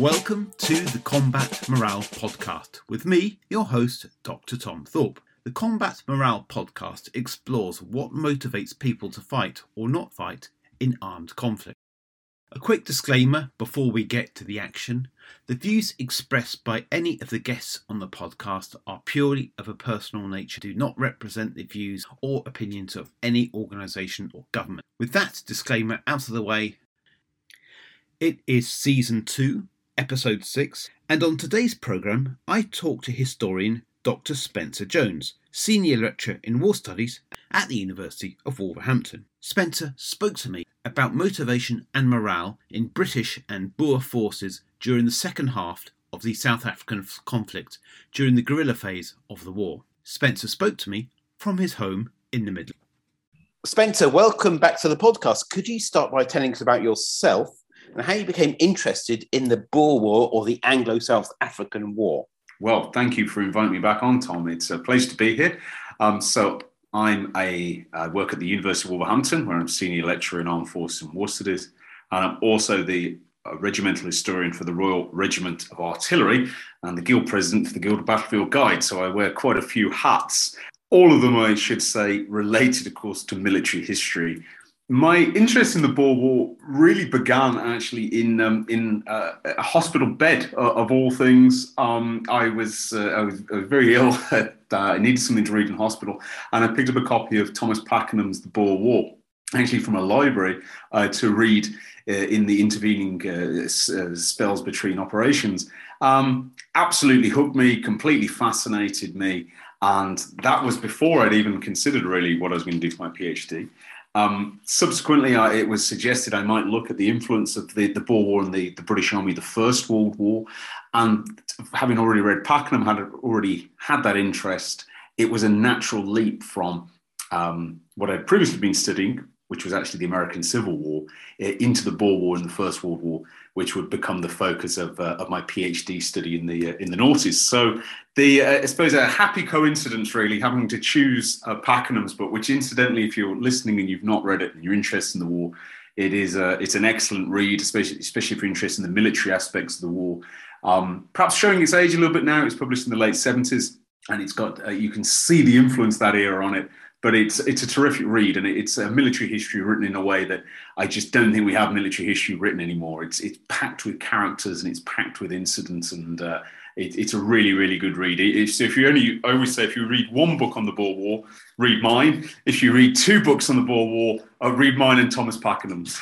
Welcome to the Combat Morale Podcast with me, your host, Dr. Tom Thorpe. The Combat Morale Podcast explores what motivates people to fight or not fight in armed conflict. A quick disclaimer before we get to the action the views expressed by any of the guests on the podcast are purely of a personal nature, do not represent the views or opinions of any organisation or government. With that disclaimer out of the way, it is season 2, episode 6, and on today's programme, I talk to historian Dr. Spencer Jones, senior lecturer in war studies at the University of Wolverhampton. Spencer spoke to me about motivation and morale in British and Boer forces during the second half of the South African conflict during the guerrilla phase of the war. Spencer spoke to me from his home in the Midlands. Spencer, welcome back to the podcast. Could you start by telling us about yourself and how you became interested in the Boer War or the Anglo South African War? Well, thank you for inviting me back on, Tom. It's a pleasure to be here. Um, so, I'm a I work at the University of Wolverhampton, where I'm senior lecturer in armed forces and war studies, and I'm also the uh, regimental historian for the Royal Regiment of Artillery and the guild president for the Guild of Battlefield Guide. So I wear quite a few hats. All of them, I should say, related, of course, to military history, my interest in the Boer War really began actually in um, in uh, a hospital bed uh, of all things. Um, I was uh, I was, very ill. I needed something to read in hospital, and I picked up a copy of Thomas Pakenham's The Boer War, actually from a library uh, to read uh, in the intervening uh, spells between operations. Um, absolutely hooked me, completely fascinated me, and that was before I'd even considered really what I was going to do for my PhD. Um, subsequently, I, it was suggested I might look at the influence of the, the Boer War and the, the British Army, the First World War. And having already read Pakenham, had already had that interest, it was a natural leap from um, what I'd previously been studying, which was actually the American Civil War, into the Boer War and the First World War, which would become the focus of, uh, of my PhD study in the uh, in the noughties. So the uh, I suppose a happy coincidence really having to choose uh, Pakenham's book, which incidentally, if you're listening and you've not read it and you're interested in the war, it is a, it's an excellent read, especially especially if you're interested in the military aspects of the war. Um, perhaps showing its age a little bit now. It was published in the late 70s, and it's got uh, you can see the influence that era on it but it's it's a terrific read, and it's a military history written in a way that I just don't think we have military history written anymore. It's it's packed with characters and it's packed with incidents, and uh, it, it's a really really good read. It, so if you only, I always say, if you read one book on the Boer War, read mine. If you read two books on the Boer War, uh, read mine and Thomas Pakenham's.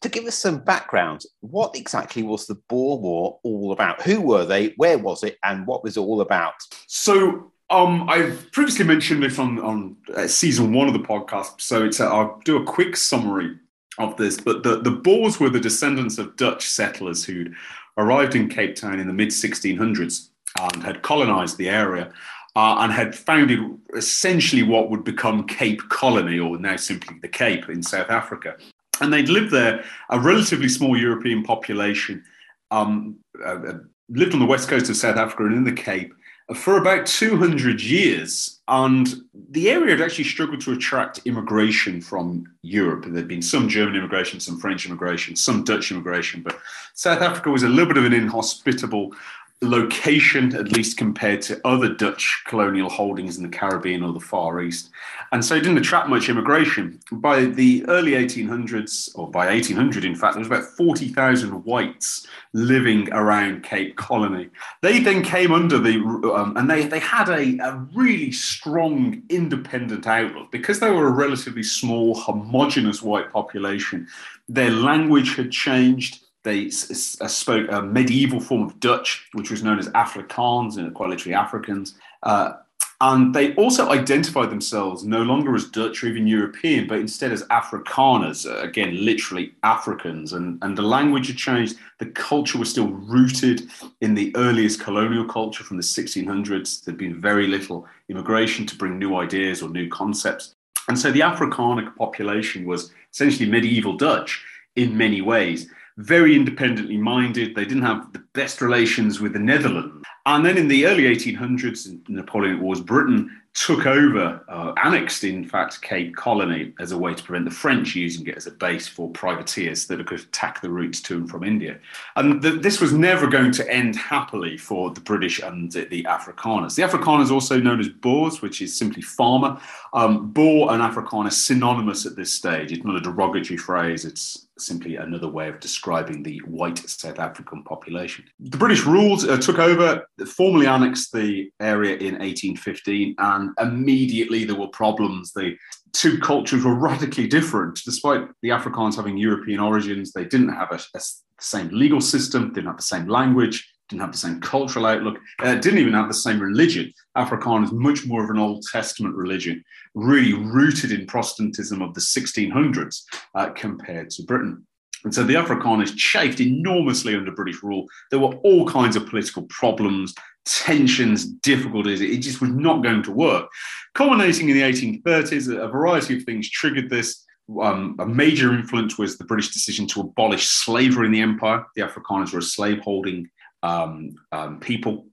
To give us some background, what exactly was the Boer War all about? Who were they? Where was it? And what was it all about? So um, I've previously mentioned this on on uh, season one of the podcast, so it's a, I'll do a quick summary of this. But the the Boers were the descendants of Dutch settlers who'd arrived in Cape Town in the mid 1600s and had colonized the area. Uh, and had founded essentially what would become Cape Colony, or now simply the Cape in South Africa. And they'd lived there, a relatively small European population, um, uh, uh lived on the west coast of South Africa and in the Cape, for about 200 years. And the area had actually struggled to attract immigration from Europe. There'd been some German immigration, some French immigration, some Dutch immigration, but South Africa was a little bit of an inhospitable location, at least compared to other Dutch colonial holdings in the Caribbean or the Far East. And so it didn't attract much immigration. By the early 1800s, or by 1800, in fact, there was about 40,000 whites living around Cape Colony. They then came under the, um, and they, they had a, a really strong independent outlook because they were a relatively small, homogenous white population. Their language had changed they spoke a medieval form of Dutch, which was known as Afrikaans, and quite literally Africans. Uh, and they also identified themselves no longer as Dutch or even European, but instead as Afrikaners, uh, again, literally Africans. And, and the language had changed. The culture was still rooted in the earliest colonial culture from the 1600s. There'd been very little immigration to bring new ideas or new concepts. And so the Afrikaner population was essentially medieval Dutch in many ways very independently minded. They didn't have the best relations with the Netherlands. And then in the early 1800s, in the Napoleonic Wars, Britain took over, uh, annexed, in fact, Cape Colony as a way to prevent the French using it as a base for privateers that could attack the routes to and from India. And the, this was never going to end happily for the British and the, the Afrikaners. The Afrikaners, also known as Boers, which is simply farmer. Um, Boer and Afrikaner synonymous at this stage. It's not a derogatory phrase. It's simply another way of describing the white South African population. The British rules uh, took over, formally annexed the area in 1815, and immediately there were problems. The two cultures were radically different. Despite the Afrikaans having European origins, they didn't have a, a same legal system, didn't have the same language, didn't have the same cultural outlook, uh, didn't even have the same religion. Afrikaans is much more of an Old Testament religion, really rooted in Protestantism of the 1600s uh, compared to Britain. And so the Afrikaners chafed enormously under British rule. There were all kinds of political problems, tensions, difficulties. It just was not going to work. Culminating in the 1830s, a variety of things triggered this. Um, a major influence was the British decision to abolish slavery in the empire. The Afrikaners were a slaveholding um, um, people,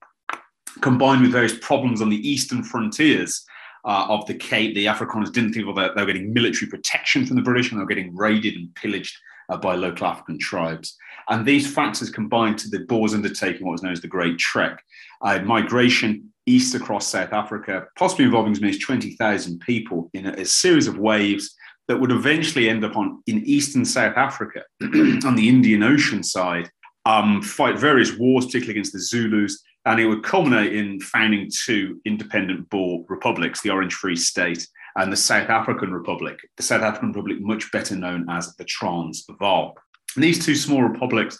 combined with various problems on the eastern frontiers uh, of the Cape. The Afrikaners didn't think that they were getting military protection from the British and they were getting raided and pillaged uh, by local African tribes. And these factors combined to the Boers undertaking what was known as the Great Trek, uh, migration east across South Africa, possibly involving as many as 20,000 people in a, a, series of waves that would eventually end up on in eastern South Africa on the Indian Ocean side um, fight various wars, particularly against the Zulus, and it would culminate in founding two independent Boer republics, the Orange Free State and the South African Republic, the South African Republic, much better known as the Transvaal. And these two small republics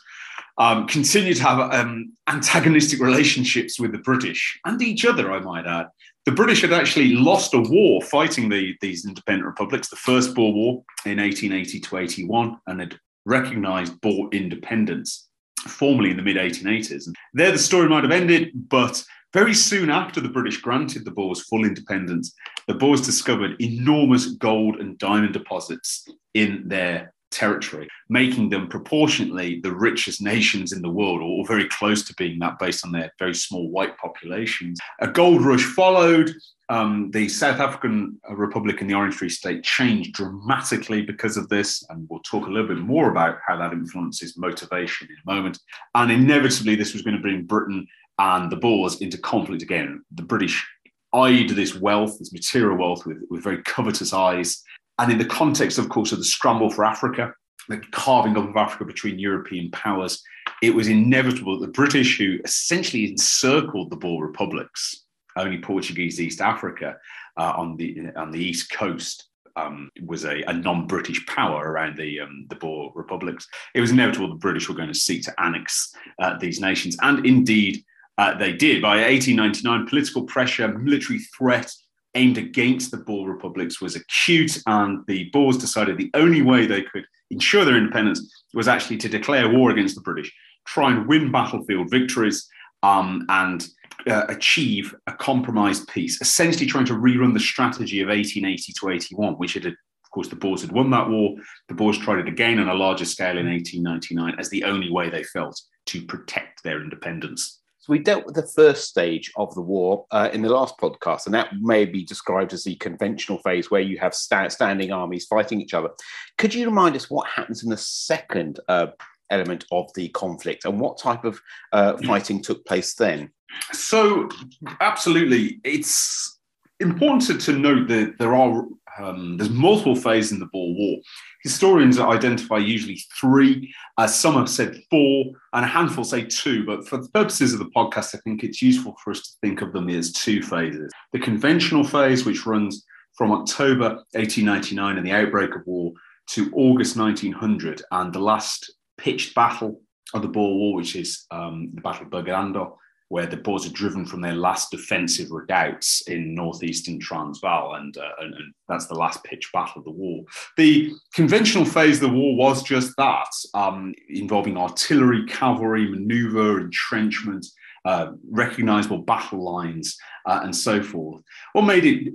um, continue to have um, antagonistic relationships with the British and each other, I might add. The British had actually lost a war fighting the, these independent republics, the First Boer War in 1880 to 81, and had recognized Boer independence formally in the mid 1880s. And there the story might have ended, but very soon after the British granted the Boers full independence, the Boers discovered enormous gold and diamond deposits in their territory, making them proportionately the richest nations in the world, or very close to being that based on their very small white populations. A gold rush followed. Um, the South African Republic and the Orange Free State changed dramatically because of this, and we'll talk a little bit more about how that influences motivation in a moment. And inevitably, this was going to bring Britain and the Boers into conflict again. The British eyed this wealth, this material wealth, with, with very covetous eyes. And in the context, of course, of the scramble for Africa, the carving up of Africa between European powers, it was inevitable that the British, who essentially encircled the Boer republics, only Portuguese East Africa uh, on the on the east coast um, was a, a, non-British power around the um, the Boer republics. It was inevitable the British were going to seek to annex uh, these nations, and indeed uh, they did. By 1899, political pressure, military threat aimed against the Boer republics was acute, and the Boers decided the only way they could ensure their independence was actually to declare war against the British, try and win battlefield victories, um, and uh, achieve a compromised peace, essentially trying to rerun the strategy of 1880 to 81, which had, of course, the Boers had won that war. The Boers tried it again on a larger scale in 1899 as the only way they felt to protect their independence. So we dealt with the first stage of the war uh, in the last podcast, and that may be described as the conventional phase where you have sta- standing armies fighting each other. Could you remind us what happens in the second uh, element of the conflict and what type of uh, fighting took place then? So, absolutely, it's important to, to note that there are um, there's multiple phases in the Boer War. Historians identify usually three. Uh, some have said four, and a handful say two. But for the purposes of the podcast, I think it's useful for us to think of them as two phases. The conventional phase, which runs from October 1899 and the outbreak of war to August 1900, and the last pitched battle of the Boer War, which is um, the Battle of Bergendal, where the Boers are driven from their last defensive redoubts in northeastern Transvaal, and, uh, and, and, that's the last pitch battle of the war. The conventional phase of the war was just that, um, involving artillery, cavalry, maneuver, entrenchment, uh, recognizable battle lines, uh, and so forth. What made it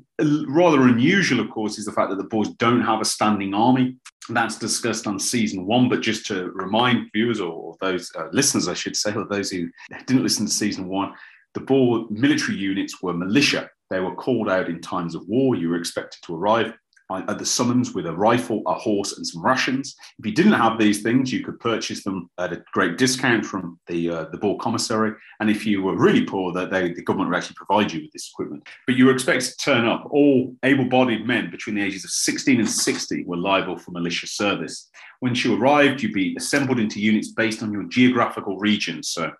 rather unusual, of course, is the fact that the Boers don't have a standing army. That's discussed on season one, but just to remind viewers or those uh, listeners, I should say, or those who didn't listen to season one, the Boer military units were militia. They were called out in times of war. You were expected to arrive at the summons with a rifle, a horse, and some rations. If you didn't have these things, you could purchase them at a great discount from the uh, the Boer commissary. And if you were really poor, that they, the government would actually provide you with this equipment. But you were expected to turn up. All able-bodied men between the ages of 16 and 60 were liable for militia service. Once you arrived, you'd be assembled into units based on your geographical region. So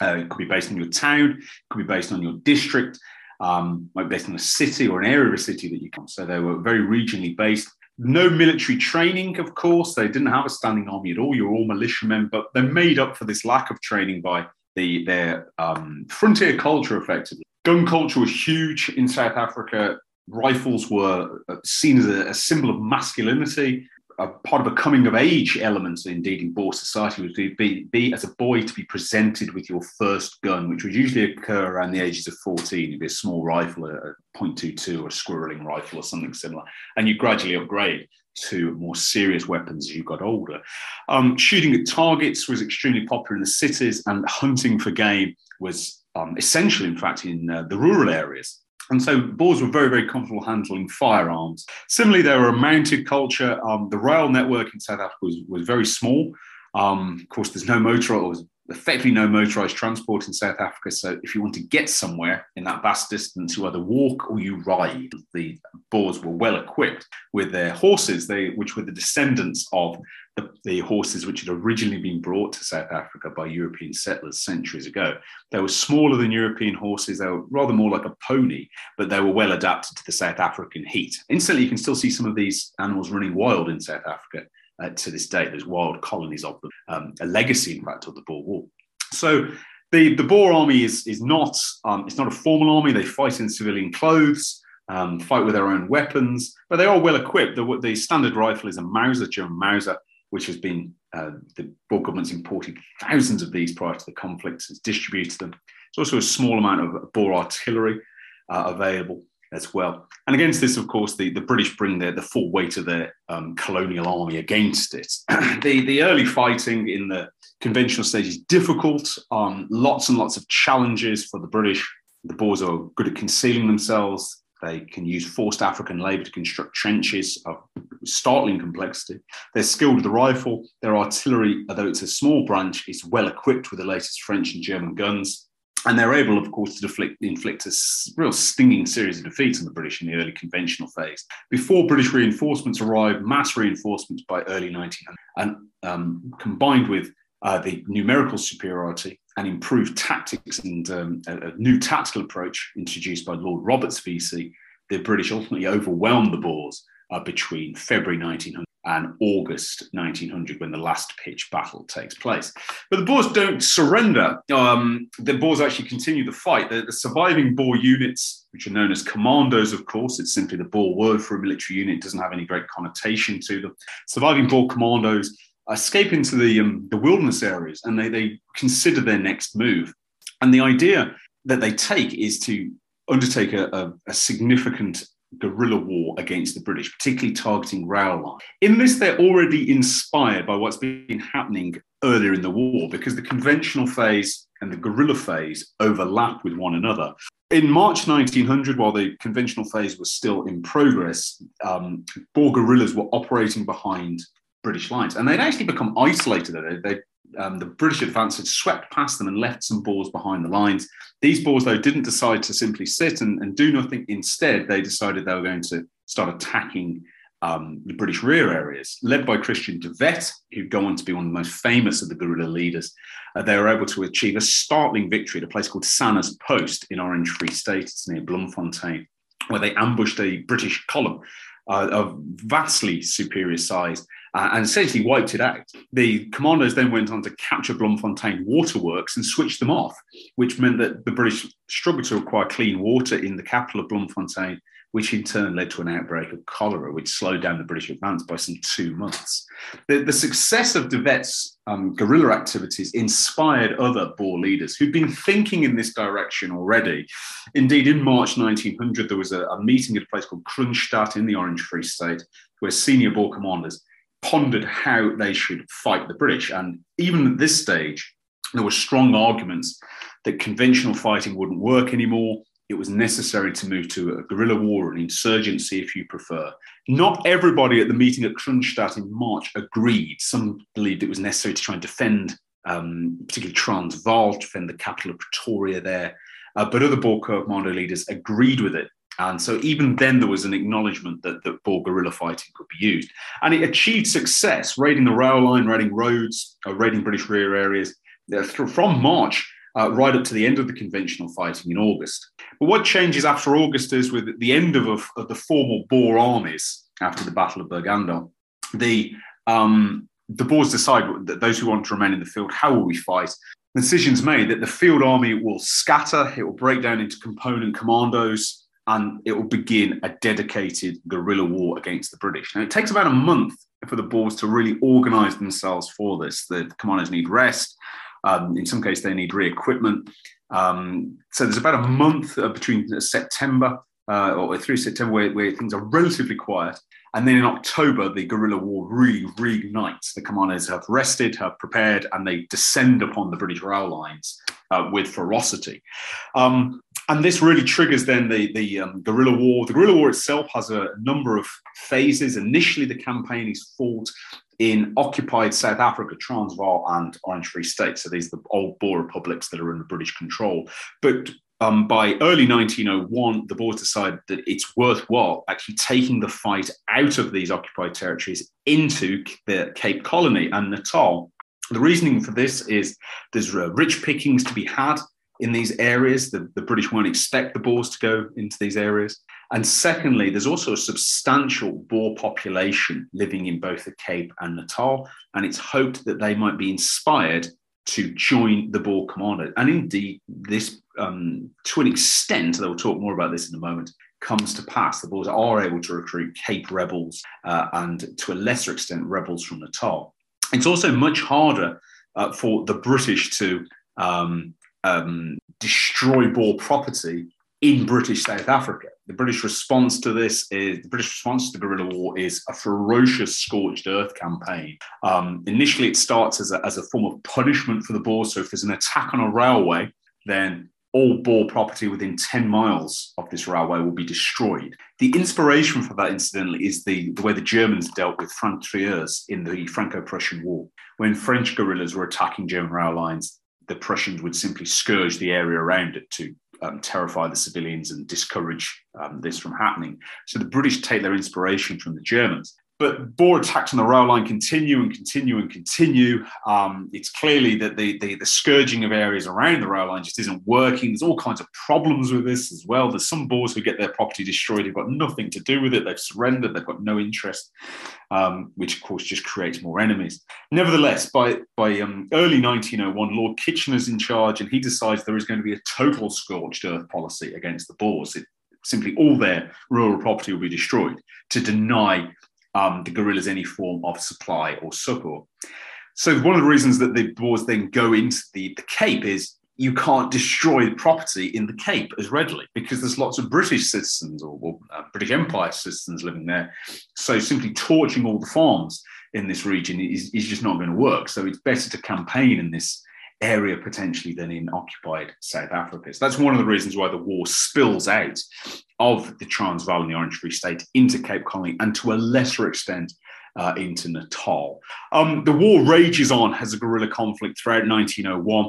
uh, it could be based on your town, it could be based on your district, um, like based on a city or an area of a city that you come. So they were very regionally based. No military training, of course. They didn't have a standing army at all. You were all militiamen, but they made up for this lack of training by the, their um, frontier culture, effectively. Gun culture was huge in South Africa. Rifles were uh, seen as a, a symbol of masculinity a part of a coming of age element, indeed, in Boer society would be, be, as a boy to be presented with your first gun, which would usually occur around the ages of 14. It'd be a small rifle, a, .22 or a squirreling rifle or something similar. And you gradually upgrade to more serious weapons as you got older. Um, shooting at targets was extremely popular in the cities, and hunting for game was um, essential, in fact, in uh, the rural areas. And so Boers were very, very comfortable handling firearms. Similarly, there were a mounted culture. Um, the rail network in South Africa was, was very small. Um, of course, there's no motor, or effectively no motorized transport in South Africa. So if you want to get somewhere in that vast distance, you either walk or you ride. The Boers were well equipped with their horses, they, which were the descendants of the, the, horses which had originally been brought to South Africa by European settlers centuries ago. They were smaller than European horses. They were rather more like a pony, but they were well adapted to the South African heat. Instantly, you can still see some of these animals running wild in South Africa uh, to this day. There's wild colonies of them, um, a legacy, in fact, of the Boer War. So the, the Boer army is, is not um, it's not a formal army. They fight in civilian clothes, um, fight with their own weapons, but they are well equipped. The, the standard rifle is a Mauser, German Mauser, which has been uh, the Boer government's imported thousands of these prior to the conflict, has distributed them. There's also a small amount of Boer artillery uh, available as well. And against this, of course, the, the British bring their, the full weight of their um, colonial army against it. the, the early fighting in the conventional stage is difficult, um, lots and lots of challenges for the British. The Boers are good at concealing themselves. They can use forced African labor to construct trenches of startling complexity. They're skilled with the rifle. Their artillery, although it's a small branch, is well equipped with the latest French and German guns. And they're able, of course, to inflict a real stinging series of defeats on the British in the early conventional phase. Before British reinforcements arrived, mass reinforcements by early 1900, and um, combined with uh, the numerical superiority and improved tactics and um, a, a, new tactical approach introduced by Lord Roberts VC, the British ultimately overwhelmed the Boers uh, between February 1900 and August 1900 when the last pitch battle takes place. But the Boers don't surrender. Um, the Boers actually continue the fight. The, the, surviving Boer units, which are known as commandos, of course, it's simply the Boer word for a military unit, it doesn't have any great connotation to them. Surviving Boer commandos escape into the, um, the wilderness areas and they, they consider their next move. And the idea that they take is to undertake a, a, a significant guerrilla war against the British, particularly targeting rail line. In this, they're already inspired by what's been happening earlier in the war because the conventional phase and the guerrilla phase overlap with one another. In March 1900, while the conventional phase was still in progress, um, Boer guerrillas were operating behind British lines, and they'd actually become isolated. They, they um, the British advance had swept past them and left some Boers behind the lines. These Boers, though, didn't decide to simply sit and, and do nothing. Instead, they decided they were going to start attacking um, the British rear areas, led by Christian de Wet, who'd go on to be one of the most famous of the guerrilla leaders. Uh, they were able to achieve a startling victory at a place called Sanna's Post in Orange Free State. It's near Bloemfontein, where they ambushed a British column uh, of vastly superior size uh, and essentially wiped it out. The commandos then went on to capture Bloemfontein waterworks and switch them off, which meant that the British struggled to acquire clean water in the capital of Bloemfontein, which in turn led to an outbreak of cholera, which slowed down the British advance by some two months. The, the success of De Wet's um, guerrilla activities inspired other Boer leaders who'd been thinking in this direction already. Indeed, in March 1900, there was a, a meeting at a place called Kroonstad in the Orange Free State, where senior Boer commanders pondered how they should fight the British. And even at this stage, there were strong arguments that conventional fighting wouldn't work anymore. It was necessary to move to a guerrilla war, an insurgency, if you prefer. Not everybody at the meeting at Kroonstad in March agreed. Some believed it was necessary to try and defend, um, particularly Transvaal, defend the capital of Pretoria there. Uh, but other Boer commando leaders agreed with it. And so even then, there was an acknowledgement that, that Boer guerrilla fighting could be used. And it achieved success, raiding the rail line, raiding roads, uh, raiding British rear areas. Uh, from March uh, right up to the end of the conventional fighting in August. But what changes after August is with the end of, of, of the formal Boer armies after the Battle of Bergendal, the, um, the Boers decide that those who want to remain in the field, how will we fight? Decision's made that the field army will scatter, it will break down into component commandos, and it will begin a dedicated guerrilla war against the British. Now, it takes about a month for the Boers to really organize themselves for this. The commanders need rest. Um, in some cases, they need re-equipment. Um, so there's about a month uh, between September uh, or through September where, where, things are relatively quiet. And then in October, the guerrilla war really reignites. The commanders have rested, have prepared, and they descend upon the British rail lines uh, with ferocity. Um, and this really triggers then the, the um, guerrilla war. The guerrilla war itself has a number of phases. Initially, the campaign is fought in occupied South Africa, Transvaal, and Orange Free State. So these are the old Boer republics that are under British control. But um, by early 1901, the Boers decided that it's worthwhile actually taking the fight out of these occupied territories into the Cape Colony and Natal. The reasoning for this is there's uh, rich pickings to be had in these areas. The, the British won't expect the Boers to go into these areas. And secondly, there's also a substantial Boer population living in both the Cape and Natal. And it's hoped that they might be inspired to join the Boer Commando. And indeed, this, um, to an extent, though we'll talk more about this in a moment, comes to pass. The Boers are able to recruit Cape rebels uh, and to a lesser extent, rebels from Natal. It's also much harder uh, for the British to um, um, destroy Boer property in British South Africa. The British response to this is the British response to the guerrilla war is a ferocious scorched earth campaign. Um, initially, it starts as a, as a form of punishment for the Boers. So, if there's an attack on a railway, then all Boer property within 10 miles of this railway will be destroyed. The inspiration for that, incidentally, is the, the way the Germans dealt with francs-tireurs in the Franco Prussian War. When French guerrillas were attacking German rail lines, the Prussians would simply scourge the area around it to um, terrify the civilians and discourage um, this from happening. So the British take their inspiration from the Germans. But Boer attacks on the rail line continue and continue and continue. Um, it's clearly that the, the, the, scourging of areas around the rail line just isn't working. There's all kinds of problems with this as well. There's some Boers who get their property destroyed who've got nothing to do with it. They've surrendered. They've got no interest, um, which of course just creates more enemies. Nevertheless, by, by um, early 1901, Lord Kitchener's in charge and he decides there is going to be a total scorched earth policy against the Boers. It, simply all their rural property will be destroyed to deny um, the guerrillas any form of supply or succor. So one of the reasons that the Boers then go into the, the Cape is you can't destroy property in the Cape as readily because there's lots of British citizens or, or uh, British Empire citizens living there. So simply torching all the farms in this region is, is just not going to work. So it's better to campaign in this area potentially than in occupied South Africa. So that's one of the reasons why the war spills out of the Transvaal and the Orange Free State into Cape Colony and to a lesser extent uh, into Natal. Um, the war rages on as a guerrilla conflict throughout 1901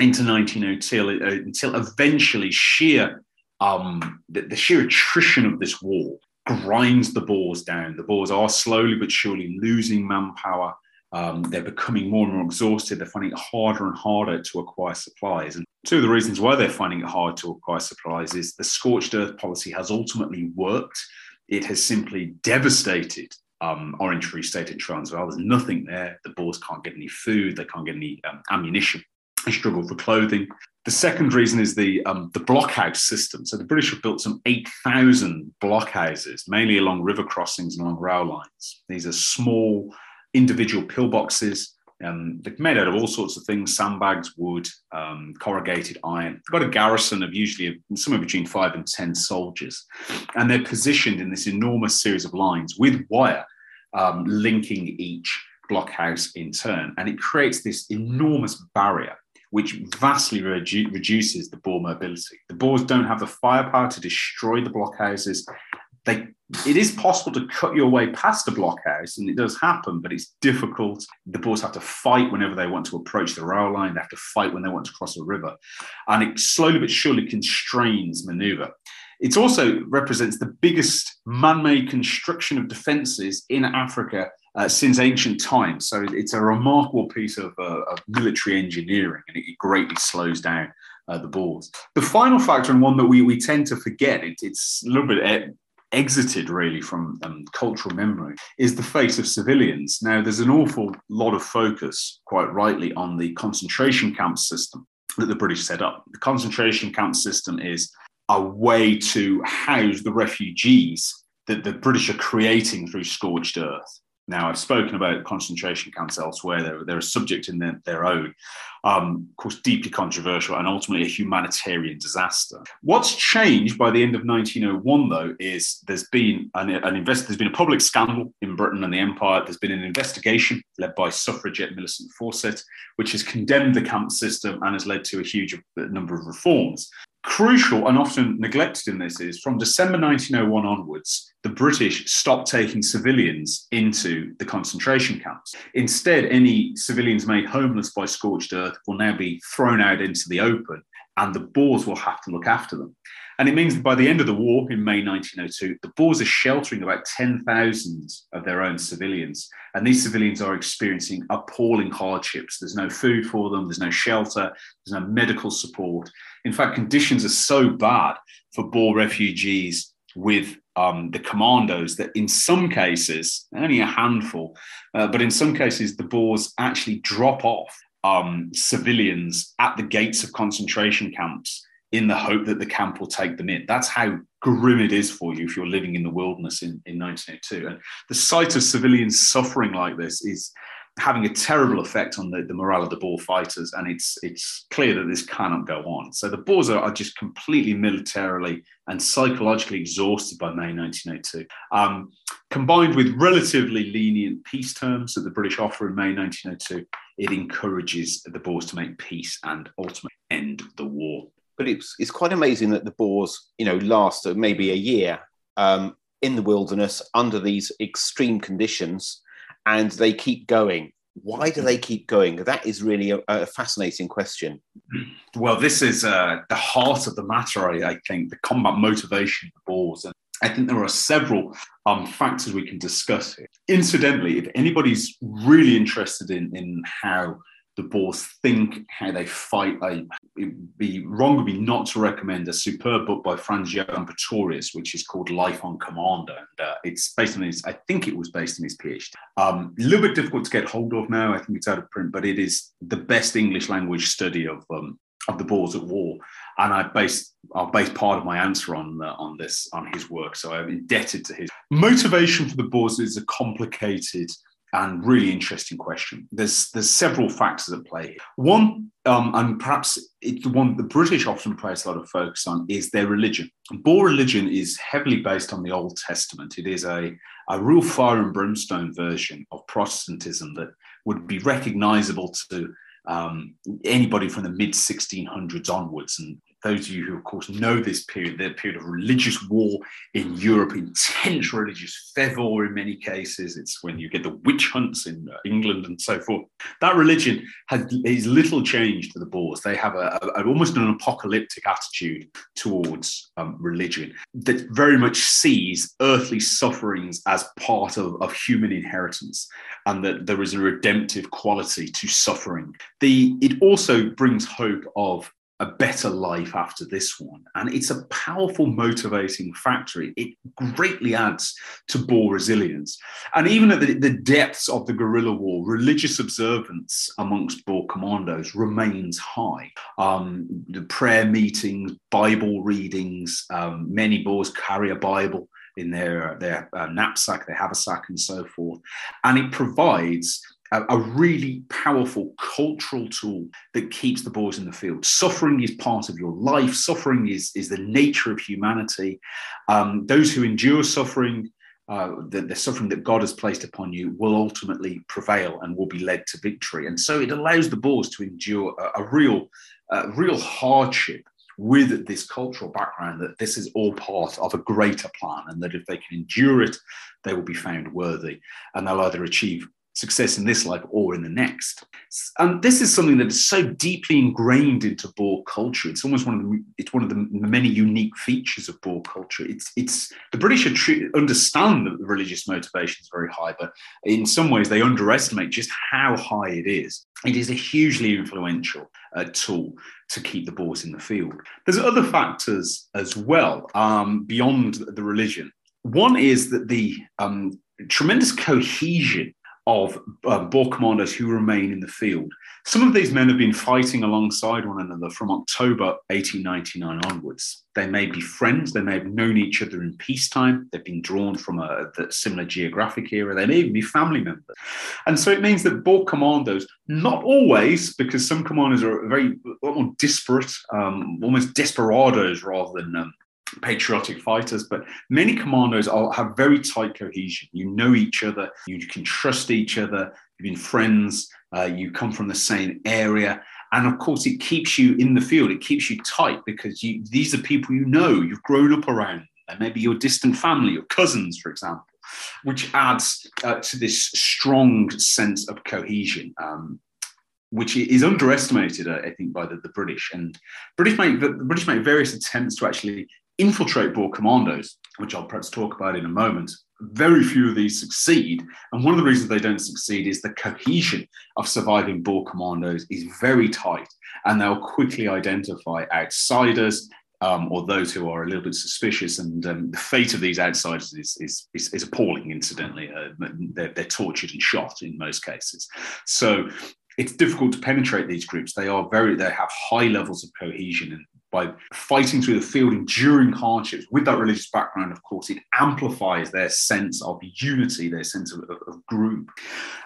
into 1902 uh, until eventually sheer um, the, the sheer attrition of this war grinds the Boers down. The Boers are slowly but surely losing manpower. Um, they're becoming more and more exhausted. They're finding it harder and harder to acquire supplies. And two of the reasons why they're finding it hard to acquire supplies is the scorched earth policy has ultimately worked. It has simply devastated um, Orange Free State and Transvaal. There's nothing there. The Boers can't get any food. They can't get any um, ammunition. They struggle for clothing. The second reason is the um, the blockhouse system. So the British have built some 8,000 blockhouses, mainly along river crossings and along rail lines. These are small individual pillboxes. Um, they're made out of all sorts of things sandbags, wood, um, corrugated iron. They've got a garrison of usually somewhere between five and 10 soldiers. And they're positioned in this enormous series of lines with wire um, linking each blockhouse in turn. And it creates this enormous barrier which vastly redu- reduces the Boer mobility. The Boers don't have the firepower to destroy the blockhouses. They, it is possible to cut your way past a blockhouse, and it does happen, but it's difficult. The Boers have to fight whenever they want to approach the rail line. They have to fight when they want to cross a river, and it slowly but surely constrains manoeuvre. It also represents the biggest man-made construction of defences in Africa uh, since ancient times. So it's a remarkable piece of, uh, of military engineering, and it greatly slows down uh, the Boers. The final factor, and one that we, we tend to forget, it, it's a little bit exited really from um, cultural memory, is the fate of civilians. Now, there's an awful lot of focus, quite rightly, on the concentration camp system that the British set up. The concentration camp system is a way to house the refugees that the British are creating through scorched earth. Now, I've spoken about concentration camps elsewhere. They're, they're a subject in their, their own. Um, of course, deeply controversial and ultimately a humanitarian disaster. What's changed by the end of 1901, though, is there's been an, an invest, there's been a public scandal in Britain and the Empire. There's been an investigation led by suffragette Millicent Fawcett, which has condemned the camp system and has led to a huge number of reforms. Crucial and often neglected in this is from December 1901 onwards, the British stopped taking civilians into the concentration camps. Instead, any civilians made homeless by scorched earth will now be thrown out into the open, and the Boers will have to look after them. And it means that by the end of the war in May 1902, the Boers are sheltering about 10,000 of their own civilians. And these civilians are experiencing appalling hardships. There's no food for them, there's no shelter, there's no medical support. In fact, conditions are so bad for Boer refugees with um, the commandos that in some cases, only a handful, uh, but in some cases, the Boers actually drop off um, civilians at the gates of concentration camps in the hope that the camp will take them in. That's how grim it is for you if you're living in the wilderness in, in 1902. And the sight of civilians suffering like this is having a terrible effect on the, the morale of the Boer fighters. And it's it's clear that this cannot go on. So the Boers are, are just completely militarily and psychologically exhausted by May 1902. Um, combined with relatively lenient peace terms that the British offer in May 1902, it encourages the Boers to make peace and ultimately end the war. But it's, it's quite amazing that the Boers, you know, last maybe a year um, in the wilderness under these extreme conditions and they keep going. Why do they keep going? That is really a, a fascinating question. Well, this is uh, the heart of the matter, I, I, think, the combat motivation of the Boers. And I think there are several um, factors we can discuss here. Incidentally, if anybody's really interested in, in how the Boers think, how they fight. I, it'd be wrong of me not to recommend a superb book by Fransjohan Pretorius, which is called Life on Commando. And uh, it's based on his, I think it was based on his PhD. Um, a little bit difficult to get hold of now. I think it's out of print, but it is the best English language study of um, of the Boers at war. And I based I'll base part of my answer on uh, on this on his work. So I'm indebted to his motivation for the Boers is a complicated and really interesting question. There's there's several factors at play. Here. One, um, and perhaps it's the one the British often place a lot of focus on, is their religion. Boer religion is heavily based on the Old Testament. It is a, a real fire and brimstone version of Protestantism that would be recognizable to um, anybody from the mid 1600s onwards. And those of you who, of course, know this period, the period of religious war in Europe, intense religious fervor in many cases. It's when you get the witch hunts in uh, England and so forth. That religion has is little changed to the Boers. They have a, a, almost an apocalyptic attitude towards um, religion that very much sees earthly sufferings as part of, of human inheritance, and that there is a redemptive quality to suffering. The it also brings hope of a better life after this one. And it's a powerful motivating factor. It greatly adds to Boer resilience. And even at the, the, depths of the guerrilla war, religious observance amongst Boer commandos remains high. Um, the prayer meetings, Bible readings, um, many Boers carry a Bible in their, their uh, knapsack, their haversack, and so forth. And it provides a, a, really powerful cultural tool that keeps the boys in the field. Suffering is part of your life. Suffering is, is the nature of humanity. Um, those who endure suffering uh, the, the, suffering that God has placed upon you will ultimately prevail and will be led to victory. And so it allows the Boers to endure a, a real, a real hardship with this cultural background that this is all part of a greater plan and that if they can endure it, they will be found worthy and they'll either achieve success in this life or in the next. And this is something that is so deeply ingrained into Boer culture. It's almost one of the it's one of the many unique features of Boer culture. It's it's the British understand that the religious motivation is very high, but in some ways they underestimate just how high it is. It is a hugely influential uh, tool to keep the Boers in the field. There's other factors as well um, beyond the religion. One is that the um, tremendous cohesion of uh, Boer commandos who remain in the field. Some of these men have been fighting alongside one another from October 1899 onwards. They may be friends, they may have known each other in peacetime, they've been drawn from a, a similar geographic era, they may even be family members. And so it means that Boer commandos, not always, because some commanders are very more disparate, um, almost desperados rather than um, patriotic fighters, but many commandos are, have very tight cohesion. You know each other, you can trust each other, you've been friends, uh, you come from the same area. And of course, it keeps you in the field, it keeps you tight because you, these are people you know, you've grown up around, and maybe your distant family, your cousins, for example, which adds uh, to this strong sense of cohesion. Um, which is underestimated, I think, by the, the British. And British make the British make various attempts to actually infiltrate Boer commandos, which I'll perhaps talk about in a moment, very few of these succeed. And one of the reasons they don't succeed is the cohesion of surviving Boer commandos is very tight, and they'll quickly identify outsiders. Um, or those who are a little bit suspicious, and um, the fate of these outsiders is, is, is, is appalling. Incidentally, uh, they're, they're tortured and shot in most cases. So it's difficult to penetrate these groups. They are very, they have high levels of cohesion, and by fighting through the field, enduring hardships with that religious background, of course, it amplifies their sense of unity, their sense of, of, of group.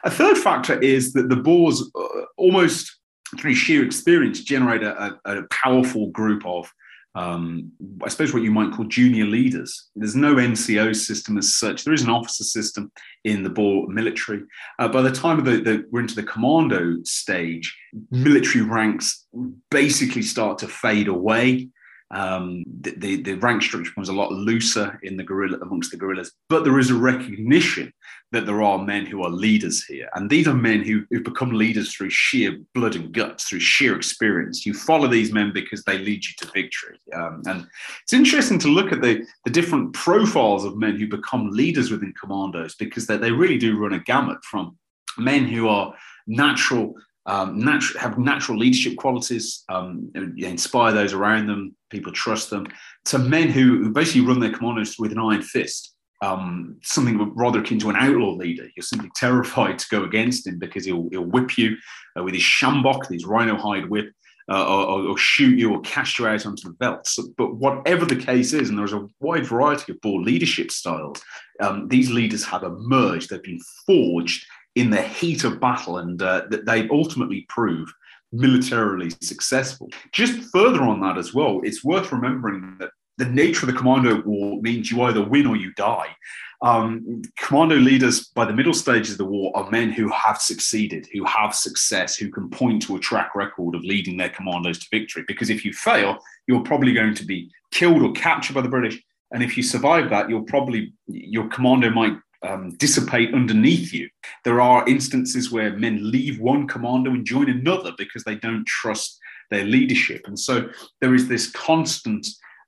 A third factor is that the Boers, uh, almost through sheer experience, generate a, a, a powerful group of um, I suppose what you might call junior leaders. There's no NCO system as such. There is an officer system in the Boer military. Uh, by the time the, the, we're into the commando stage, military ranks basically start to fade away. Um, the, the, the, rank structure becomes a lot looser in the guerrilla amongst the guerrillas, but there is a recognition that there are men who are leaders here, and these are men who, who become leaders through sheer blood and guts, through sheer experience. You follow these men because they lead you to victory, um, and it's interesting to look at the the different profiles of men who become leaders within commandos because they, they really do run a gamut from men who are natural um, natu- have natural leadership qualities, um, inspire those around them, people trust them, to men who, who basically run their commandos with an iron fist. Um, something rather akin to an outlaw leader. You're simply terrified to go against him because he'll, he'll whip you uh, with his sjambok, his rhino hide whip, uh, or, or, shoot you or cast you out onto the veld. So, but whatever the case is, and there's a wide variety of Boer leadership styles, um, these leaders have emerged, they've been forged in the heat of battle, and uh, they ultimately prove militarily successful. Just further on that as well, it's worth remembering that the nature of the commando war means you either win or you die. Um, commando leaders by the middle stages of the war are men who have succeeded, who have success, who can point to a track record of leading their commandos to victory. Because if you fail, you're probably going to be killed or captured by the British. And if you survive that, you'll probably, your commando might um, dissipate underneath you. There are instances where men leave one commando and join another because they don't trust their leadership. And so there is this constant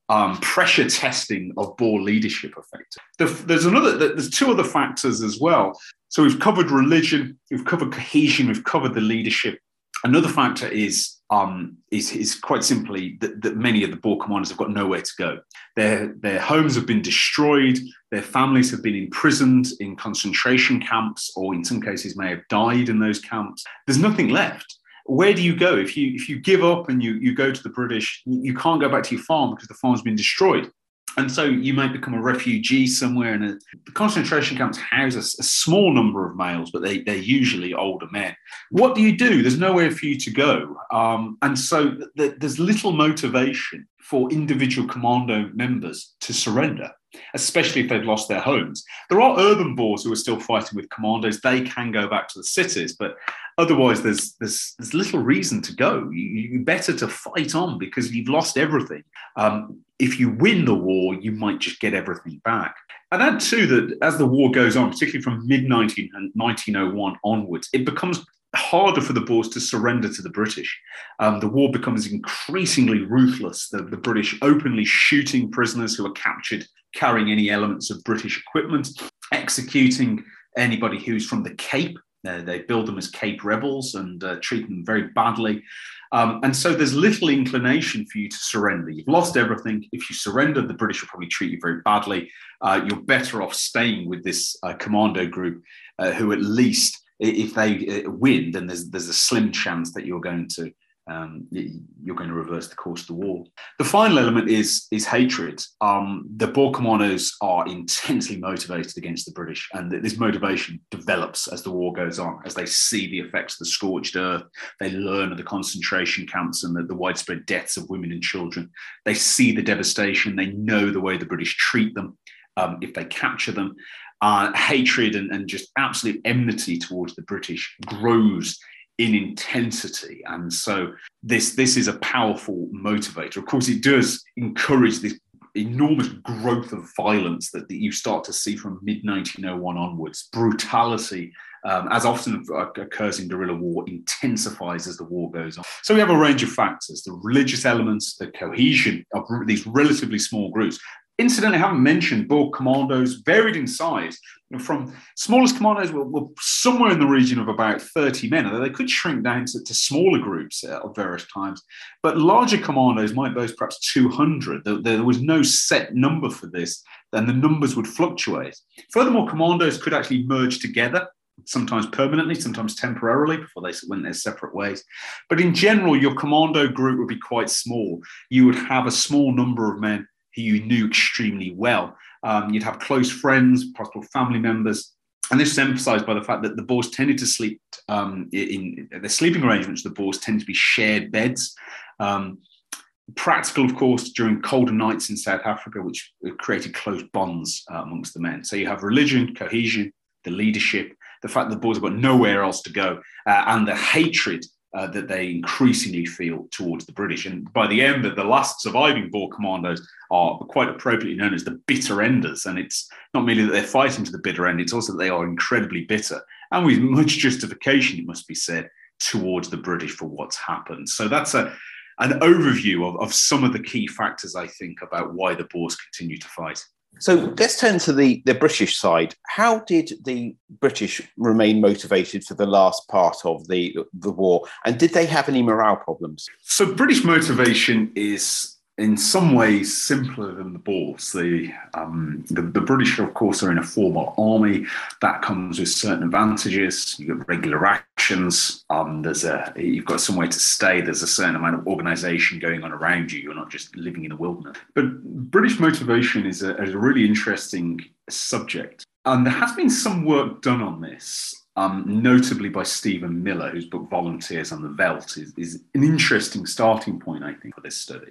um, pressure testing of Boer leadership effect. There's another, there's two other factors as well. So we've covered religion, we've covered cohesion, we've covered the leadership. Another factor is um, is, is quite simply that, that, many of the Boer commanders have got nowhere to go. Their, their homes have been destroyed, their families have been imprisoned in concentration camps, or in some cases may have died in those camps. There's nothing left. Where do you go if you if you give up and you you go to the British? You can't go back to your farm because the farm's been destroyed and so you might become a refugee somewhere and the concentration camps house a, a, small number of males but they, they're usually older men what do you do there's nowhere for you to go um, and so th- there's little motivation for individual commando members to surrender especially if they've lost their homes. There are urban Boers who are still fighting with commandos. They can go back to the cities, but otherwise, there's there's, there's little reason to go. You, you better to fight on because you've lost everything. Um, if you win the war, you might just get everything back. And add too that as the war goes on, particularly from mid 1901 onwards, it becomes harder for the Boers to surrender to the British. Um, the war becomes increasingly ruthless. The, the, British openly shooting prisoners who are captured carrying any elements of British equipment, executing anybody who's from the Cape. Uh, they build them as Cape rebels and uh, treat them very badly. Um, and so there's little inclination for you to surrender. You've lost everything. If you surrender, the British will probably treat you very badly. Uh, you're better off staying with this uh, commando group uh, who at least if they uh, win, then there's there's a slim chance that you're going to um, you're going to reverse the course of the war. The final element is is hatred. Um, the Boer are intensely motivated against the British, and this motivation develops as the war goes on, as they see the effects of the scorched earth. They learn of the concentration camps and the, the widespread deaths of women and children. They see the devastation. They know the way the British treat them um, if they capture them uh, hatred and, and just absolute enmity towards the British grows in intensity. And so this, this is a powerful motivator. Of course, it does encourage this enormous growth of violence that, that you start to see from mid 1901 onwards. Brutality, um, as often occurs in guerrilla war, intensifies as the war goes on. So we have a range of factors the religious elements, the cohesion of these relatively small groups, Incidentally, I haven't mentioned Boer commandos varied in size. From smallest commandos were, were, somewhere in the region of about 30 men, although they could shrink down to, to smaller groups at various times. But larger commandos might boast perhaps 200. There, there was no set number for this, and the numbers would fluctuate. Furthermore, commandos could actually merge together sometimes permanently, sometimes temporarily before they went their separate ways. But in general, your commando group would be quite small. You would have a small number of men who you knew extremely well. Um, you'd have close friends, possible family members. And this is emphasized by the fact that the Boers tended to sleep um, in, in the sleeping arrangements. The Boers tend to be shared beds. Um, practical, of course, during colder nights in South Africa, which created close bonds uh, amongst the men. So you have religion, cohesion, the leadership, the fact that the Boers have got nowhere else to go, uh, and the hatred uh, that they increasingly feel towards the British. And by the end, the last surviving Boer commandos are quite appropriately known as the bitter enders. And it's not merely that they're fighting to the bitter end, it's also that they are incredibly bitter and with much justification, it must be said, towards the British for what's happened. So that's a an overview of, of some of the key factors, I think, about why the Boers continue to fight. So let's turn to the, the British side. How did the British remain motivated for the last part of the, the war? And did they have any morale problems? So, British motivation is in some ways simpler than the Boers. The, um, the, the British, of course, are in a formal army. That comes with certain advantages. You get regular actions. Um, there's a you've got somewhere to stay. There's a certain amount of organisation going on around you. You're not just living in the wilderness. But British motivation is a, is a really interesting subject, and there has been some work done on this um, notably by Stephen Miller, whose book Volunteers on the Veld is, is an interesting starting point, I think, for this study.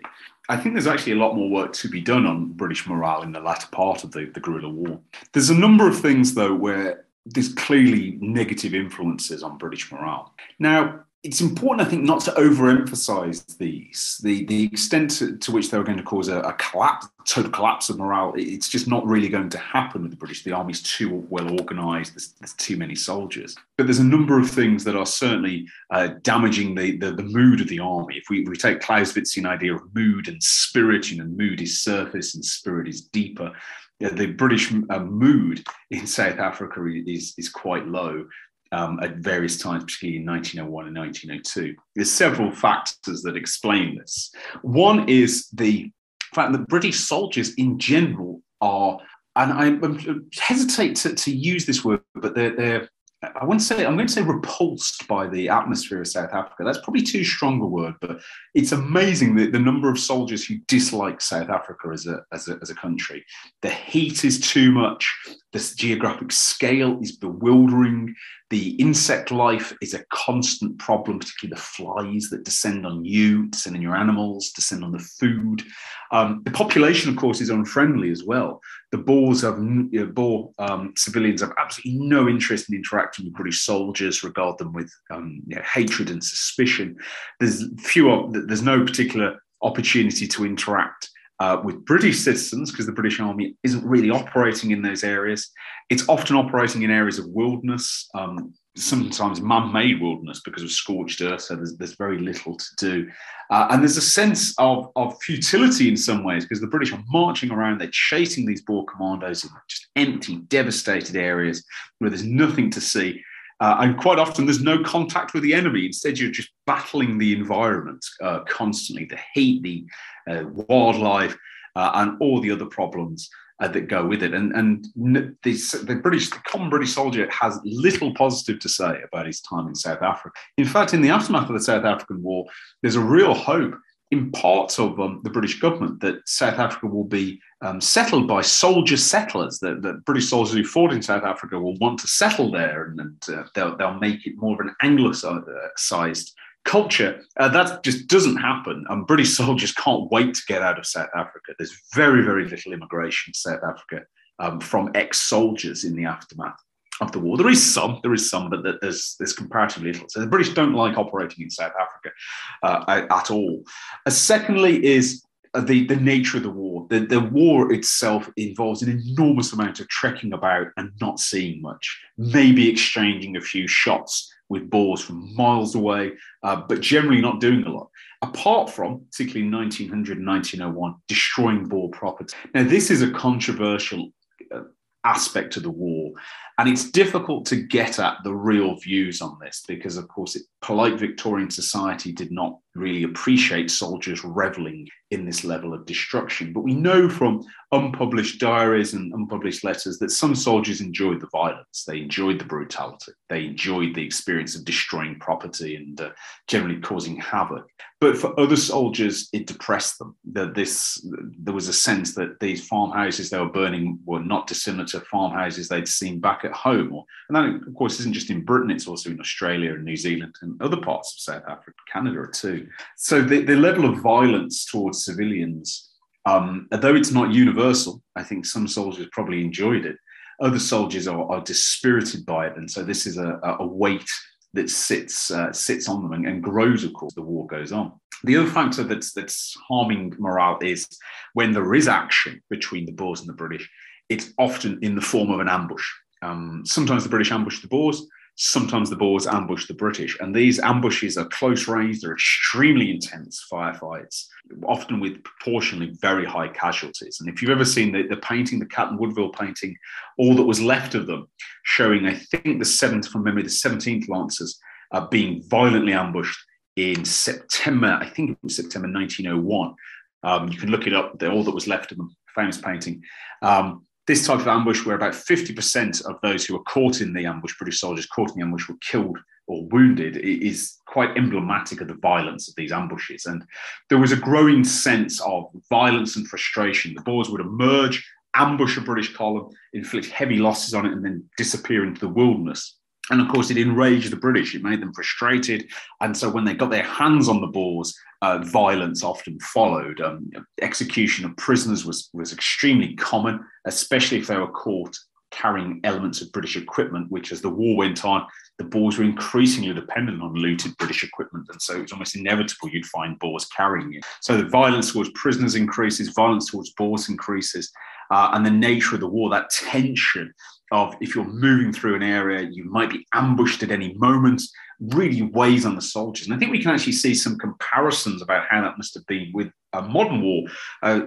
I think there's actually a lot more work to be done on British morale in the latter part of the, the guerrilla war. There's a number of things, though, where there's clearly negative influences on British morale. Now, it's important, I think, not to overemphasize these. The the extent to, to which they're going to cause a, a, collapse, total collapse of morale, it's just not really going to happen with the British. The army's too well organised. There's, there's, too many soldiers. But there's a number of things that are certainly uh, damaging the, the, the mood of the army. If we, we take Clausewitzian idea of mood and spirit, you know, mood is surface and spirit is deeper. the British uh, mood in South Africa is, is quite low um, at various times, particularly in 1901 and 1902. There's several factors that explain this. One is the fact that British soldiers in general are, and I, I hesitate to, to use this word, but they're, they're I to say I'm going to say repulsed by the atmosphere of South Africa. That's probably too strong a word, but it's amazing the, the number of soldiers who dislike South Africa as a, as a as a country. The heat is too much. The geographic scale is bewildering. The insect life is a constant problem, particularly the flies that descend on you, descend on your animals, descend on the food. Um, the population, of course, is unfriendly as well. The Boers have you know, Boer um, civilians have absolutely no interest in interacting with British soldiers, regard them with um, you know, hatred and suspicion. There's few, there's no particular opportunity to interact uh, with British citizens because the British Army isn't really operating in those areas. It's often operating in areas of wilderness, um, sometimes man made wilderness because of scorched earth, so there's, there's very little to do. Uh, and there's a sense of, of futility in some ways because the British are marching around, they're chasing these Boer commandos in just empty, devastated areas where there's nothing to see. Uh, and quite often there's no contact with the enemy. Instead, you're just battling the environment uh, constantly the heat, the uh, wildlife, uh, and all the other problems uh, that go with it. And, and the, the British, the common British soldier has little positive to say about his time in South Africa. In fact, in the aftermath of the South African War, there's a real hope in parts of um, the British government that South Africa will be um, settled by soldier settlers, that, British soldiers who fought in South Africa will want to settle there and, and uh, they'll, they'll, make it more of an anglicized culture. Uh, that just doesn't happen. And British soldiers can't wait to get out of South Africa. There's very, very little immigration to South Africa um, from ex soldiers in the aftermath of the war. There is some, there is some, but there's there's comparatively little. So the British don't like operating in South Africa uh, at all. Uh, secondly, is the, the nature of the war. The, the war itself involves an enormous amount of trekking about and not seeing much, maybe exchanging a few shots with Boers from miles away, uh, but generally not doing a lot. Apart from, particularly in 1900 and 1901, destroying Boer property. Now, this is a controversial uh, aspect of the war. And it's difficult to get at the real views on this because, of course, it, polite Victorian society did not really appreciate soldiers reveling in this level of destruction. But we know from unpublished diaries and unpublished letters that some soldiers enjoyed the violence, they enjoyed the brutality, they enjoyed the experience of destroying property and uh, generally causing havoc. But for other soldiers, it depressed them. That this there was a sense that these farmhouses they were burning were not dissimilar to farmhouses they'd seen back at home. Or, and that, of course, isn't just in Britain; it's also in Australia and New Zealand and other parts of South Africa, Canada too. So the, the level of violence towards civilians, um, although it's not universal, I think some soldiers probably enjoyed it. Other soldiers are, are dispirited by it, and so this is a, a weight that sits uh, sits on them and, and, grows, of course, the war goes on. The other factor that's that's harming morale is when there is action between the Boers and the British. It's often in the form of an ambush. Um, sometimes the British ambush the Boers, sometimes the Boers ambush the British. And these ambushes are close range, they're extremely intense firefights, often with proportionally very high casualties. And if you've ever seen the, the painting, the Caton Woodville painting, all that was left of them, showing, I think, the seventh, from memory, the 17th Lancers uh, being violently ambushed in September, I think it was September 1901. Um, you can look it up, all that was left of them, famous painting. Um, this type of ambush, where about 50% of those who were caught in the ambush, British soldiers caught in the ambush, were killed or wounded, is quite emblematic of the violence of these ambushes. And there was a growing sense of violence and frustration. The Boers would emerge, ambush a British column, inflict heavy losses on it, and then disappear into the wilderness. And of course, it enraged the British. It made them frustrated. And so when they got their hands on the Boers, uh, violence often followed. Um, execution of prisoners was, was extremely common, especially if they were caught carrying elements of British equipment, which as the war went on, the Boers were increasingly dependent on looted British equipment. And so it was almost inevitable you'd find Boers carrying it. So the violence towards prisoners increases, violence towards Boers increases. Uh, and the nature of the war, that tension of if you're moving through an area, you might be ambushed at any moment, really weighs on the soldiers. And I think we can actually see some comparisons about how that must have been with a modern war. Uh,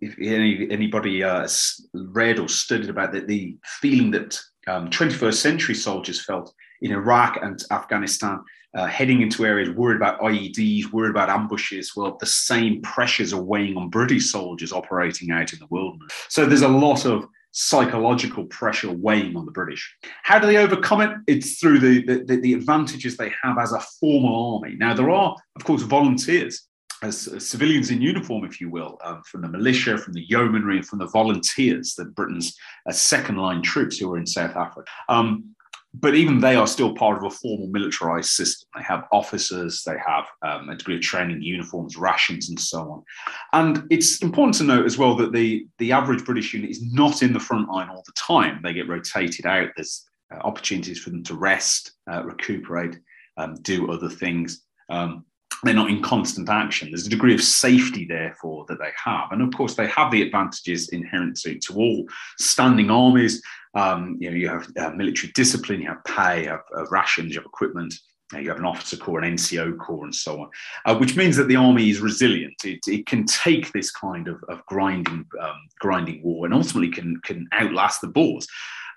if any, anybody uh, read or studied about the, the feeling that um, 21st century soldiers felt in Iraq and Afghanistan, uh, heading into areas worried about IEDs, worried about ambushes. Well, the same pressures are weighing on British soldiers operating out in the wilderness. So there's a lot of psychological pressure weighing on the British. How do they overcome it? It's through the, the, the advantages they have as a formal army. Now, there are, of course, volunteers. As, civilians in uniform, if you will, um, from the militia, from the yeomanry, from the volunteers, the Britain's uh, second line troops who were in South Africa. Um, but even they are still part of a formal militarized system. They have officers, they have um, a degree of training, uniforms, rations, and so on. And it's important to note as well that the, the average British unit is not in the front line all the time. They get rotated out. There's uh, opportunities for them to rest, uh, recuperate, um, do other things. Um, they're not in constant action. There's a degree of safety, therefore, that they have. And of course, they have the advantages inherent to, to all standing armies. Um, you know, you have uh, military discipline, you have pay, you have uh, rations, you have equipment, uh, you have an officer corps, an NCO corps, and so on, uh, which means that the army is resilient. It, it can take this kind of, of grinding, um, grinding war and ultimately can, can outlast the Boers.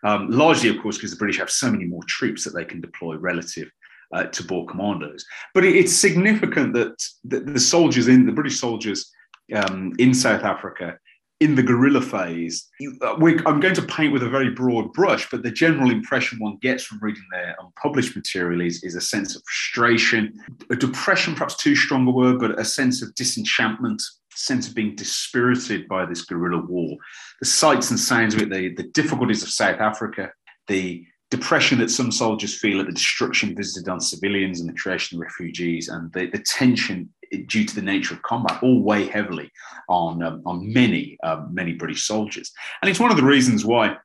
Um, largely, of course, because the British have so many more troops that they can deploy relative uh, to Boer commandos. But it's significant that the, the soldiers in the British soldiers um, in South Africa in the guerrilla phase, uh, I'm going to paint with a very broad brush, but the general impression one gets from reading their unpublished material is, is a sense of frustration, a depression, perhaps too strong a word, but a sense of disenchantment, sense of being dispirited by this guerrilla war. The sights and sounds of it, the, the difficulties of South Africa, the depression that some soldiers feel at the destruction visited on civilians and the creation of refugees and the, the tension due to the nature of combat all weigh heavily on, um, on many, um, many British soldiers. And it's one of the reasons why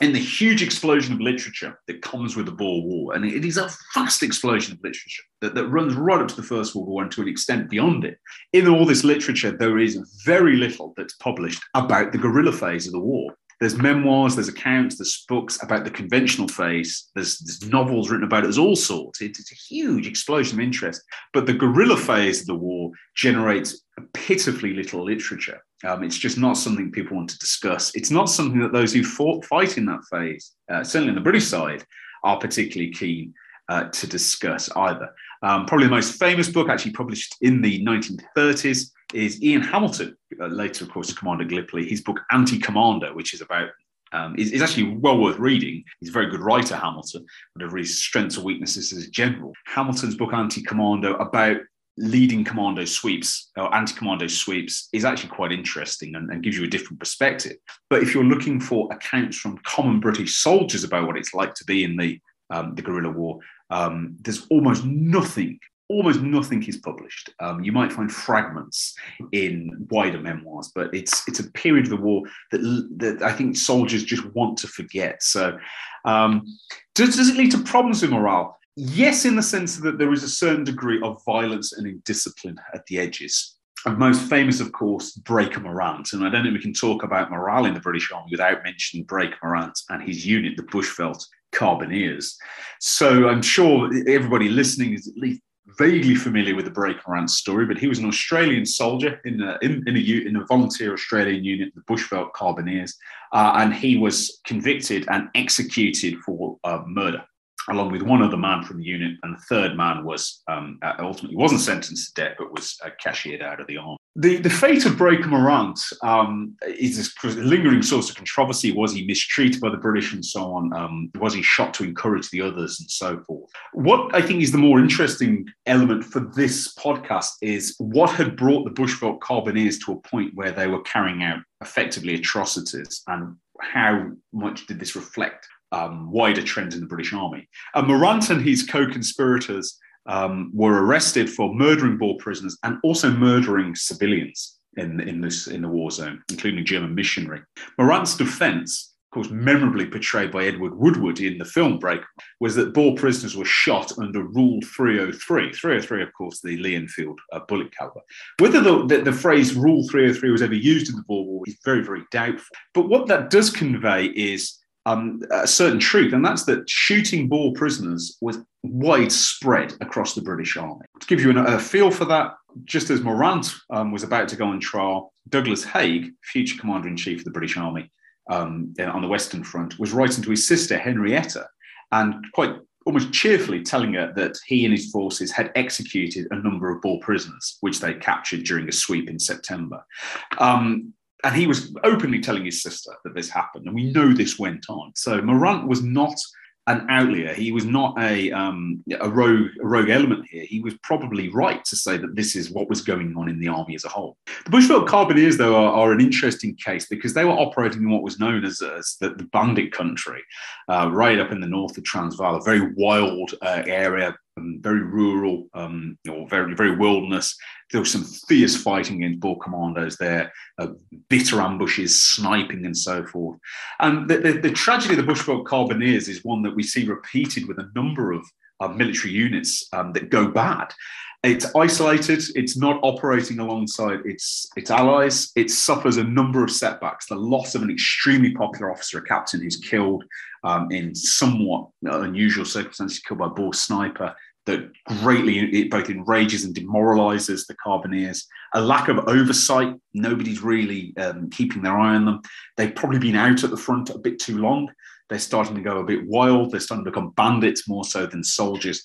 in the huge explosion of literature that comes with the Boer War, and it is a vast explosion of literature that, that runs right up to the First World War and to an extent beyond it. In all this literature, there is very little that's published about the guerrilla phase of the war there's memoirs, there's accounts, there's books about the conventional phase, there's, there's novels written about it, there's all sorts. It, it's a huge explosion of interest. But the guerrilla phase of the war generates pitifully little literature. Um, it's just not something people want to discuss. It's not something that those who fought, fight in that phase, uh, certainly on the British side, are particularly keen uh, to discuss either. Um, probably the most famous book, actually published in the 1930s, is Ian Hamilton, uh, later, of course, Commander Gallipoli. His book Anti Commando, which is about um, is, is, actually well worth reading. He's a very good writer, Hamilton, whatever his strengths or weaknesses as a general. Hamilton's book Anti Commando about leading commando sweeps or anti-commando sweeps is actually quite interesting and, and, gives you a different perspective. But if you're looking for accounts from common British soldiers about what it's like to be in the um, the guerrilla war, um, there's almost nothing almost nothing is published. Um, you might find fragments in wider memoirs, but it's it's a period of the war that that I think soldiers just want to forget. So, um, does, does it lead to problems with morale? Yes, in the sense that there is a certain degree of violence and indiscipline at the edges. And most famous, of course, Breaker Morant. And I don't think we can talk about morale in the British Army without mentioning Breaker Morant and his unit, the Bushveld Carbineers. So I'm sure everybody listening is at least vaguely familiar with the Breaker Morant story, but he was an Australian soldier in a, in, in, a, in a volunteer Australian unit, the Bushveld Carbineers, uh, and he was convicted and executed for uh, murder along with one other man from the unit, and the third man was um, uh, ultimately wasn't sentenced to death, but was uh, cashiered out of the army. The, the fate of Breaker Morant um, is a lingering source of controversy. Was he mistreated by the British and so on? Um, was he shot to encourage the others and so forth? What I think is the more interesting element for this podcast is what had brought the Bushveld Carbineers to a point where they were carrying out effectively atrocities and how much did this reflect um, wider trend in the British Army. And Morant and his co conspirators um, were arrested for murdering Boer prisoners and also murdering civilians in, in, this, in the war zone, including German missionary. Morant's defense, of course, memorably portrayed by Edward Woodward in the film Break, was that Boer prisoners were shot under Rule 303. 303, of course, the Lee Enfield uh, bullet caliber. Whether the, the, the, phrase Rule 303 was ever used in the Boer War is very, very doubtful. But what that does convey is um, a certain truth, and that's that shooting Boer prisoners was widespread across the British Army. To give you an, a feel for that, just as Morant um, was about to go on trial, Douglas Haig, future commander in chief of the British Army um, on the Western Front, was writing to his sister Henrietta and quite almost cheerfully telling her that he and his forces had executed a number of Boer prisoners, which they captured during a sweep in September. Um, and he was openly telling his sister that this happened, and we know this went on. So Morant was not an outlier. He was not a um, a rogue a rogue element here. He was probably right to say that this is what was going on in the army as a whole. The Bushveld Carbineers, though, are, are an interesting case because they were operating in what was known as, as the, the, bandit country, uh, right up in the north of Transvaal, a very wild uh, area, um, very rural, um, or very very wilderness. There was some fierce fighting against Boer commandos there, uh, bitter ambushes, sniping, and so forth. And the, the, the tragedy of the Bushveld Carbineers is one that we see repeated with a number of uh, military units um, that go bad. It's isolated. It's not operating alongside its its allies. It suffers a number of setbacks. The loss of an extremely popular officer, a captain who's killed um, in somewhat unusual circumstances, killed by a Boer sniper that greatly it both enrages and demoralizes the Carbineers. A lack of oversight. Nobody's really um, keeping their eye on them. They've probably been out at the front a bit too long. They're starting to go a bit wild. They're starting to become bandits more so than soldiers.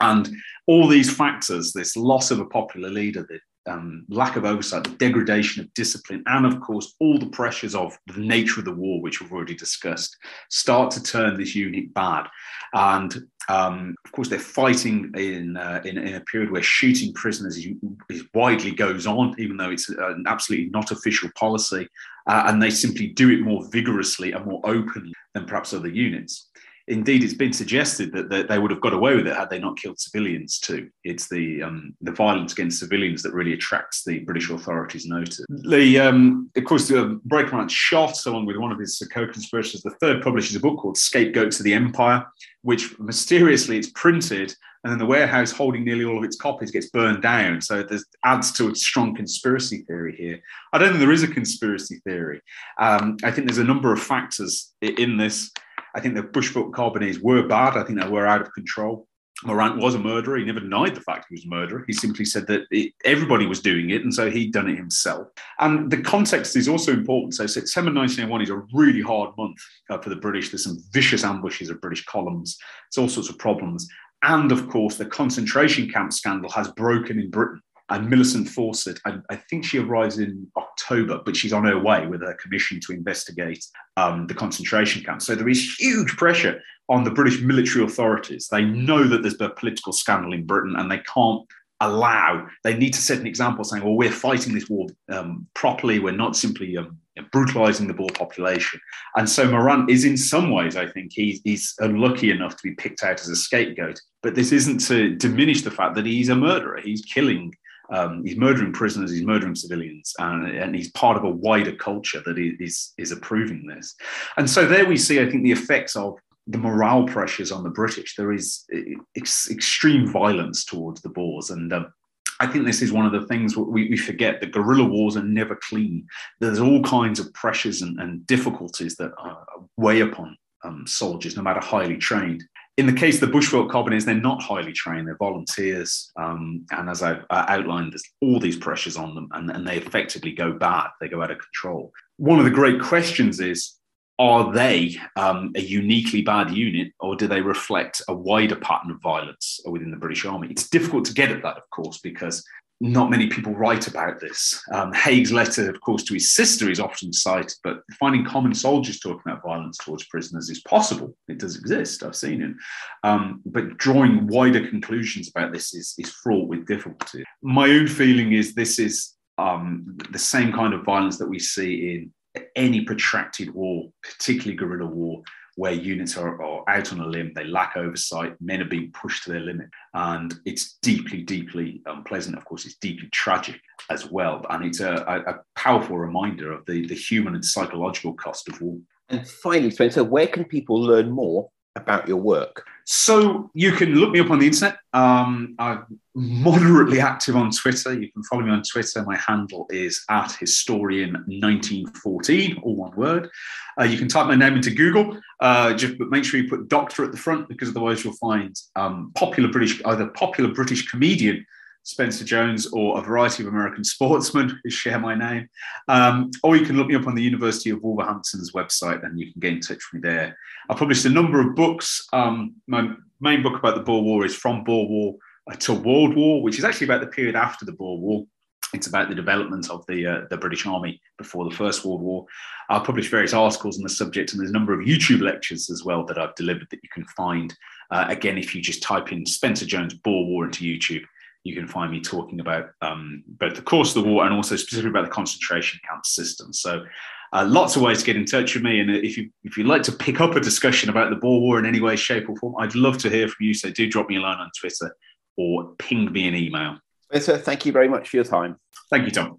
And all these factors, this loss of a popular leader, the um, lack of oversight, the degradation of discipline, and of course, all the pressures of the nature of the war, which we've already discussed, start to turn this unit bad. And um, of course, they're fighting in, uh, in, in, a period where shooting prisoners is, is widely goes on, even though it's an absolutely not official policy. Uh, and they simply do it more vigorously and more openly than perhaps other units indeed, it's been suggested that, that, they would have got away with it had they not killed civilians too. It's the um, the violence against civilians that really attracts the British authorities' notice. The um, of course, the Breaker shot along with one of his co-conspirators. The third publishes a book called Scapegoats of the Empire, which mysteriously it's printed. And then the warehouse holding nearly all of its copies gets burned down. So this adds to a strong conspiracy theory here. I don't think there is a conspiracy theory. Um, I think there's a number of factors in this I think the Bushveld Carbineers were bad. I think they were out of control. Morant was a murderer. He never denied the fact he was a murderer. He simply said that it, everybody was doing it, and so he'd done it himself. And the context is also important. So September 1901 is a really hard month uh, for the British. There's some vicious ambushes of British columns. It's all sorts of problems. And of course, the concentration camp scandal has broken in Britain and Millicent Fawcett, I, I, think she arrives in October, but she's on her way with a commission to investigate um, the concentration camps. So there is huge pressure on the British military authorities. They know that there's a political scandal in Britain and they can't allow, they need to set an example saying, well, we're fighting this war um, properly. We're not simply um, brutalizing the Boer population. And so Morant is, in some ways, I think, he's unlucky enough to be picked out as a scapegoat. But this isn't to diminish the fact that he's a murderer. He's killing um, he's murdering prisoners, he's murdering civilians, and, and, he's part of a wider culture that is, is approving this. And so there we see, I think, the effects of the morale pressures on the British. There is ex- extreme violence towards the Boers, and um, I think this is one of the things we, we, forget that guerrilla wars are never clean. There's all kinds of pressures and, and difficulties that weigh upon um, soldiers, no matter highly trained in the case of the Bushveld Carbineers, they're not highly trained, they're volunteers. Um, and as I've outlined, there's all these pressures on them, and, and they effectively go bad, they go out of control. One of the great questions is are they um, a uniquely bad unit, or do they reflect a wider pattern of violence within the British Army? It's difficult to get at that, of course, because not many people write about this. Um, Haig's letter, of course, to his sister is often cited, but finding common soldiers talking about violence towards prisoners is possible. It does exist. I've seen it. Um, but drawing wider conclusions about this is, is fraught with difficulty. My own feeling is this is um, the same kind of violence that we see in any protracted war, particularly guerrilla war, where units are, are, out on a limb, they lack oversight, men are being pushed to their limit. And it's deeply, deeply unpleasant. Of course, it's deeply tragic as well. And it's a, a powerful reminder of the, the human and psychological cost of war. And finally, Spencer, where can people learn more about your work? So you can look me up on the internet. Um, I'm moderately active on Twitter. You can follow me on Twitter. My handle is at historian1914, all one word. Uh, you can type my name into Google. Uh, just but make sure you put doctor at the front because otherwise you'll find um, popular British, either popular British comedian Spencer Jones or a variety of American sportsmen who share my name. Um, or you can look me up on the University of Wolverhampton's website and you can get in touch with me there. I published a number of books. Um, my main book about the Boer War is From Boer War to World War, which is actually about the period after the Boer War. It's about the development of the uh, the British Army before the First World War. I've published various articles on the subject, and there's a number of YouTube lectures as well that I've delivered that you can find. Uh, again, if you just type in Spencer Jones Boer War into YouTube, you can find me talking about um, both the course of the war and also specifically about the concentration camp system. So, uh, lots of ways to get in touch with me. And if you if you'd like to pick up a discussion about the Boer War in any way, shape, or form, I'd love to hear from you. So, do drop me a line on Twitter or ping me an email. Spencer, thank you very much for your time. Thank you, Tom.